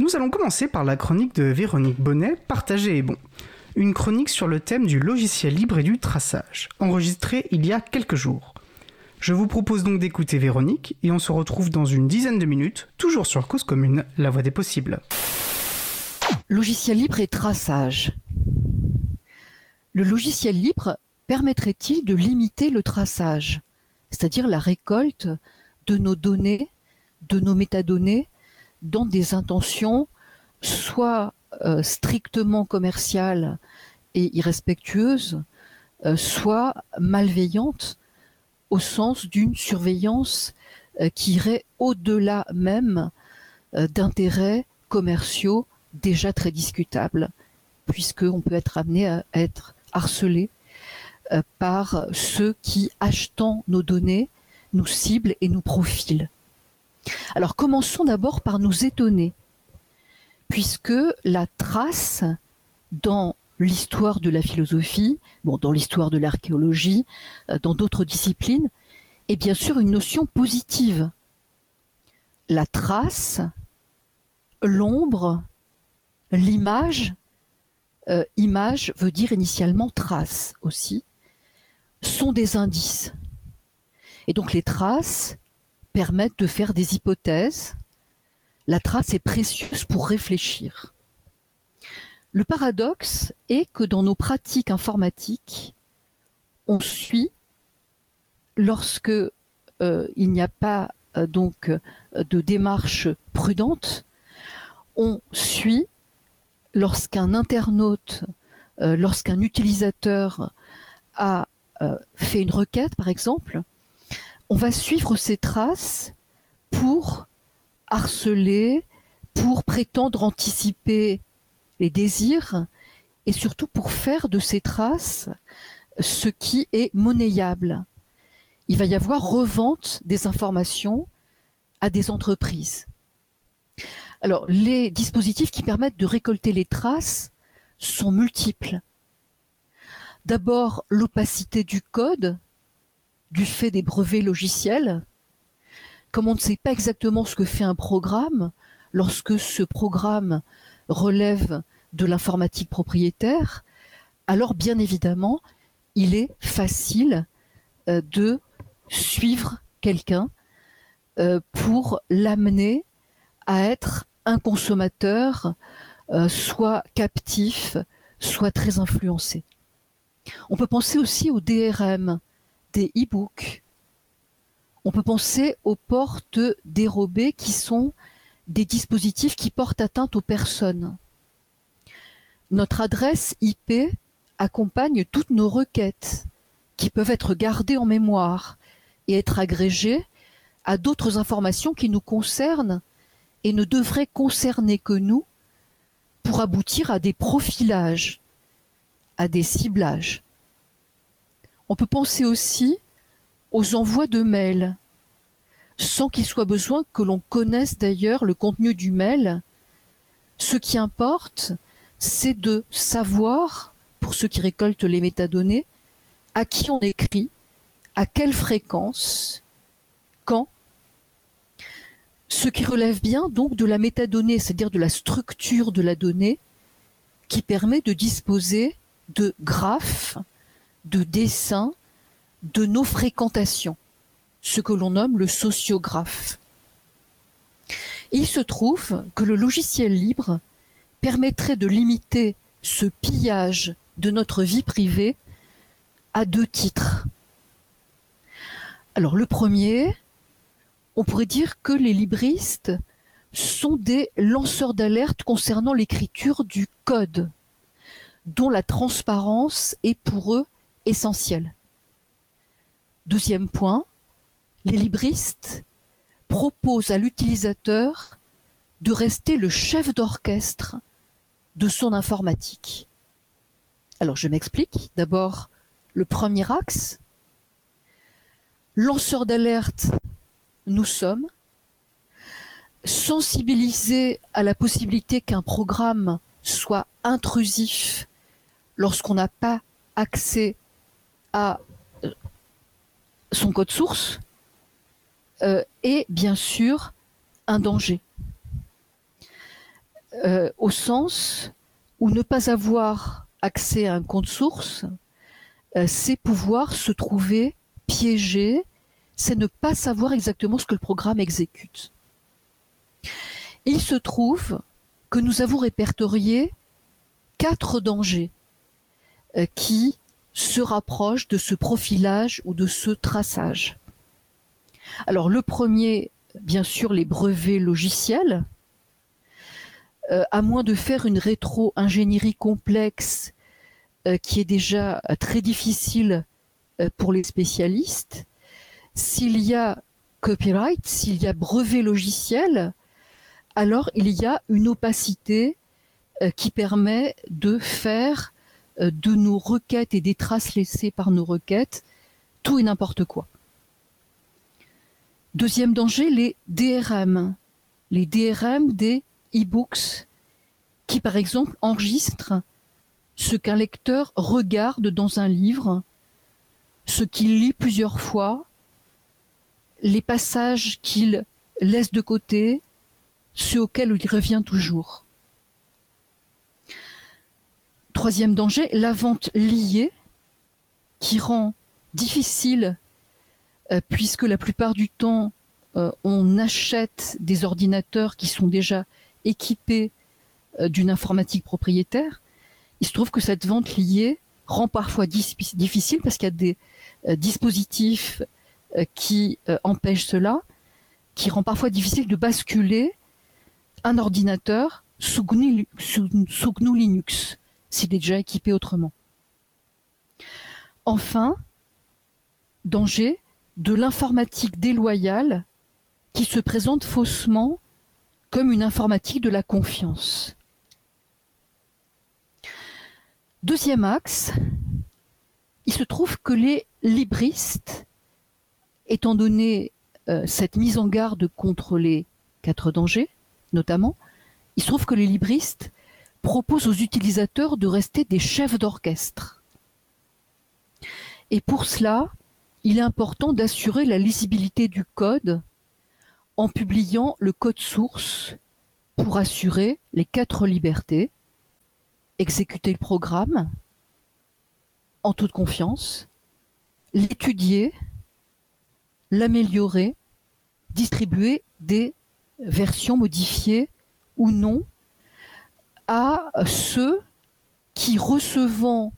Nous allons commencer par la chronique de Véronique Bonnet, Partagée et bon. Une chronique sur le thème du logiciel libre et du traçage, enregistrée il y a quelques jours. Je vous propose donc d'écouter Véronique et on se retrouve dans une dizaine de minutes, toujours sur Cause Commune, la voie des possibles. Logiciel libre et traçage. Le logiciel libre permettrait-il de limiter le traçage, c'est-à-dire la récolte de nos données, de nos métadonnées, dans des intentions soit euh, strictement commerciales et irrespectueuses, euh, soit malveillantes au sens d'une surveillance euh, qui irait au-delà même d'intérêts commerciaux déjà très discutables, puisqu'on peut être amené à être harcelé par ceux qui, achetant nos données, nous ciblent et nous profilent. Alors commençons d'abord par nous étonner, puisque la trace dans l'histoire de la philosophie, bon, dans l'histoire de l'archéologie, euh, dans d'autres disciplines, est bien sûr une notion positive. La trace, l'ombre, l'image, euh, image veut dire initialement trace aussi, sont des indices. Et donc les traces permettent de faire des hypothèses. La trace est précieuse pour réfléchir. Le paradoxe est que dans nos pratiques informatiques, on suit lorsque euh, il n'y a pas euh, donc de démarche prudente, on suit lorsqu'un internaute, euh, lorsqu'un utilisateur a fait une requête, par exemple, on va suivre ces traces pour harceler, pour prétendre anticiper les désirs et surtout pour faire de ces traces ce qui est monnayable. Il va y avoir revente des informations à des entreprises. Alors, les dispositifs qui permettent de récolter les traces sont multiples. D'abord, l'opacité du code, du fait des brevets logiciels, comme on ne sait pas exactement ce que fait un programme, lorsque ce programme relève de l'informatique propriétaire, alors bien évidemment, il est facile euh, de suivre quelqu'un euh, pour l'amener à être un consommateur euh, soit captif, soit très influencé. On peut penser aussi au DRM, des e-books. On peut penser aux portes dérobées qui sont des dispositifs qui portent atteinte aux personnes. Notre adresse IP accompagne toutes nos requêtes qui peuvent être gardées en mémoire et être agrégées à d'autres informations qui nous concernent et ne devraient concerner que nous pour aboutir à des profilages, à des ciblages. On peut penser aussi aux envois de mails, sans qu'il soit besoin que l'on connaisse d'ailleurs le contenu du mail. Ce qui importe, c'est de savoir, pour ceux qui récoltent les métadonnées, à qui on écrit, à quelle fréquence, quand. Ce qui relève bien donc de la métadonnée, c'est-à-dire de la structure de la donnée, qui permet de disposer de graphes de dessin de nos fréquentations, ce que l'on nomme le sociographe. il se trouve que le logiciel libre permettrait de limiter ce pillage de notre vie privée à deux titres. Alors le premier, on pourrait dire que les libristes sont des lanceurs d'alerte concernant l'écriture du code, dont la transparence est pour eux essentiel. Deuxième point, les libristes proposent à l'utilisateur de rester le chef d'orchestre de son informatique. Alors je m'explique. D'abord, le premier axe. Lanceur d'alerte, nous sommes. Sensibilisés à la possibilité qu'un programme soit intrusif lorsqu'on n'a pas accès à euh, son code source euh, est bien sûr un danger. euh, au sens où ne pas avoir accès à un compte source, c'est pouvoir se trouver piégé, c'est ne pas savoir exactement ce que le programme exécute. Il se trouve que nous avons répertorié quatre dangers qui se rapprochent de ce profilage ou de ce traçage. Alors le premier, bien sûr, les brevets logiciels. Euh, à moins de faire une rétro-ingénierie complexe euh, qui est déjà très difficile pour les spécialistes, s'il y a copyright, s'il y a brevet logiciel, alors il y a une opacité euh, qui permet de faire euh, de nos requêtes et des traces laissées par nos requêtes tout et n'importe quoi. Deuxième danger, les DRM. Les DRM des e-books qui, par exemple, enregistrent ce qu'un lecteur regarde dans un livre, ce qu'il lit plusieurs fois, les passages qu'il laisse de côté, ceux auxquels il revient toujours. Troisième danger, la vente liée, qui rend difficile, euh, puisque la plupart du temps, euh, on achète des ordinateurs qui sont déjà équipés euh, d'une informatique propriétaire. Il se trouve que cette vente liée rend parfois difficile parce qu'il y a des dispositifs qui empêchent cela, qui rend parfois difficile de basculer un ordinateur sous GNU Linux s'il est déjà équipé autrement. Enfin, danger de l'informatique déloyale qui se présente faussement comme une informatique de la confiance. Deuxième axe, il se trouve que les libristes, étant donné euh, cette mise en garde contre les quatre dangers, notamment, il se trouve que les libristes propose aux utilisateurs de rester des chefs d'orchestre. Et pour cela, il est important d'assurer la lisibilité du code en publiant le code source pour assurer les quatre libertés, exécuter le programme en toute confiance, l'étudier, l'améliorer, distribuer des versions modifiées ou non à ceux qui, recevant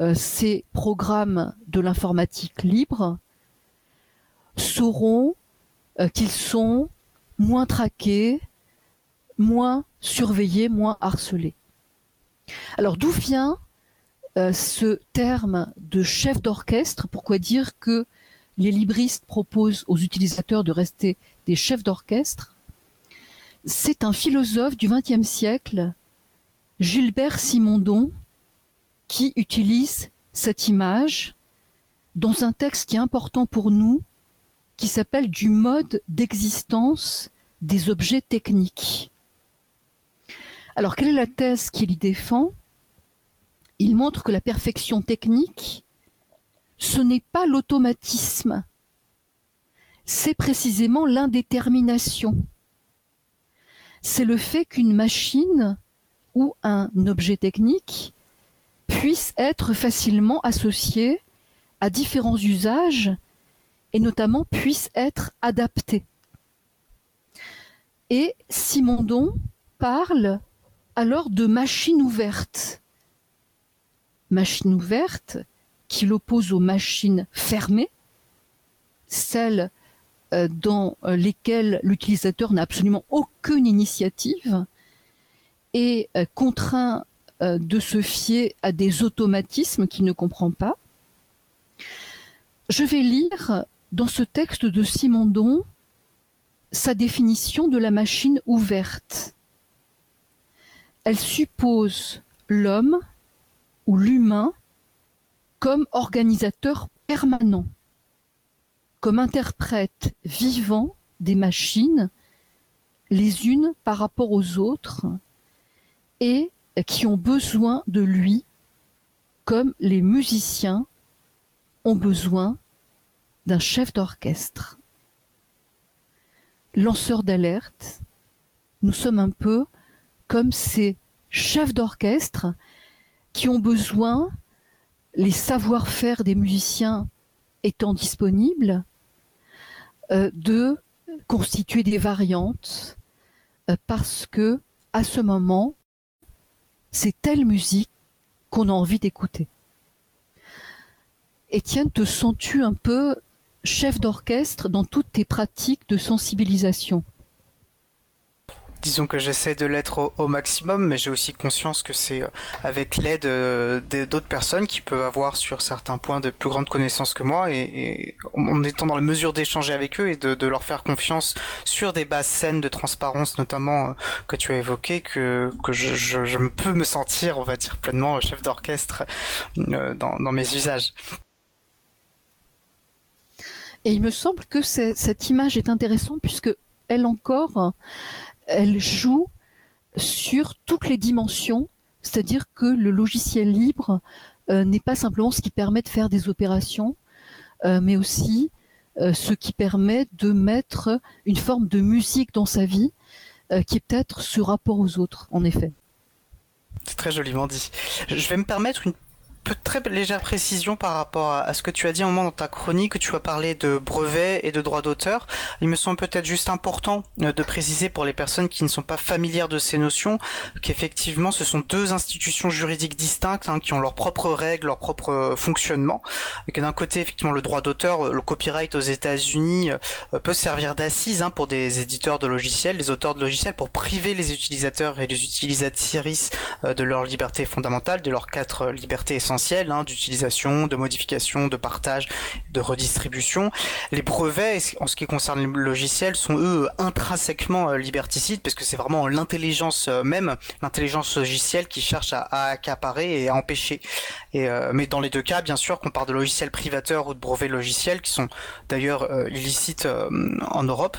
euh, ces programmes de l'informatique libre, sauront euh, qu'ils sont moins traqués, moins surveillés, moins harcelés. Alors d'où vient euh, ce terme de chef d'orchestre? Pourquoi dire que les libristes proposent aux utilisateurs de rester des chefs d'orchestre? C'est un philosophe du XXe siècle Gilbert Simondon qui utilise cette image dans un texte qui est important pour nous, qui s'appelle du mode d'existence des objets techniques. Alors, quelle est la thèse qu'il y défend? Il montre que la perfection technique, ce n'est pas l'automatisme, c'est précisément l'indétermination. C'est le fait qu'une machine où un objet technique puisse être facilement associé à différents usages et notamment puisse être adapté. Et Simondon parle alors de machine ouverte. Machine ouverte qu'il oppose aux machines fermées, celles euh, dans lesquelles l'utilisateur n'a absolument aucune initiative, euh, contraint euh, de se fier à des automatismes qu'il ne comprend pas. Je vais lire dans ce texte de Simondon sa définition de la machine ouverte. Elle suppose l'homme ou l'humain comme organisateur permanent, comme interprète vivant des machines, les unes par rapport aux autres, et qui ont besoin de lui comme les musiciens ont besoin d'un chef d'orchestre. Lanceur d'alerte, nous sommes un peu comme ces chefs d'orchestre qui ont besoin, les savoir-faire des musiciens étant disponibles, euh, de constituer des variantes euh, parce que à ce moment, c'est telle musique qu'on a envie d'écouter. Étienne, te sens-tu un peu chef d'orchestre dans toutes tes pratiques de sensibilisation? Disons que j'essaie de l'être au, maximum, mais j'ai aussi conscience que c'est euh, avec l'aide euh, d'autres personnes qui peuvent avoir sur certains points de plus grandes connaissances que moi, et, en étant dans la mesure d'échanger avec eux et de, leur faire confiance sur des bases saines de transparence, notamment euh, que tu as évoqué, que, je, peux me sentir, on va dire, pleinement chef d'orchestre dans mes usages. Et il me semble que cette image est intéressante puisque elle encore, elle joue sur toutes les dimensions, c'est-à-dire que le logiciel libre euh, n'est pas simplement ce qui permet de faire des opérations, euh, mais aussi euh, ce qui permet de mettre une forme de musique dans sa vie, qui est peut-être ce rapport aux autres, en effet. C'est très joliment dit. Je vais me permettre une très légère précision par rapport à, ce que tu as dit un moment dans ta chronique, que tu as parlé de brevets et de droits d'auteur. Il me semble peut-être juste important euh, de préciser pour les personnes qui ne sont pas familières de ces notions qu'effectivement ce sont deux institutions juridiques distinctes hein, qui ont leurs propres règles, leur propre euh, fonctionnement. Et d'un côté, effectivement, le droit d'auteur, euh, le copyright aux États-Unis peut servir d'assise hein, pour des éditeurs de logiciels, des auteurs de logiciels, pour priver les utilisateurs et les utilisatrices de leur liberté fondamentale, de leurs quatre libertés essentielles Hein, d'utilisation, de modification, de partage, de redistribution. Les brevets, en ce qui concerne les logiciels, sont eux intrinsèquement euh, liberticides parce que c'est vraiment l'intelligence euh, même, l'intelligence logicielle qui cherche à, accaparer et à empêcher. Euh, mais dans les deux cas, bien sûr, qu'on parle de logiciels privateurs ou de brevets logiciels qui sont d'ailleurs illicites en Europe,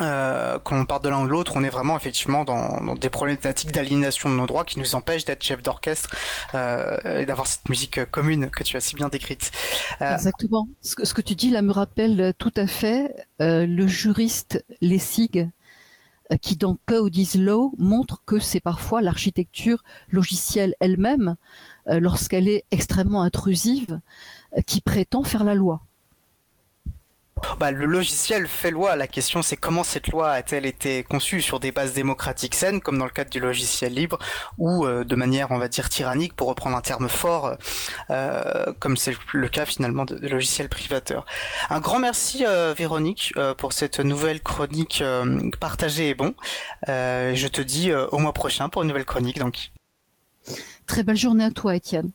euh, quand on part de l'un ou de l'autre, on est vraiment effectivement dans, des problématiques d'aliénation de nos droits qui nous empêchent d'être chef d'orchestre euh, et d'avoir cette musique commune que tu as si bien décrite. Euh, Exactement. Ce que, ce que, tu dis là me rappelle tout à fait le juriste Lessig qui dans Code is Law montre que c'est parfois l'architecture logicielle elle-même, lorsqu'elle est extrêmement intrusive, qui prétend faire la loi. Bah, le logiciel fait loi. La question, c'est comment cette loi a-t-elle été conçue sur des bases démocratiques saines, comme dans le cadre du logiciel libre, ou euh, de manière, on va dire, tyrannique, pour reprendre un terme fort, euh, comme c'est le cas finalement de, logiciels privateurs. Un grand merci, euh, Véronique, pour cette nouvelle chronique partagée et bon. je te dis au mois prochain pour une nouvelle chronique. Donc. Très belle journée à toi, Étienne.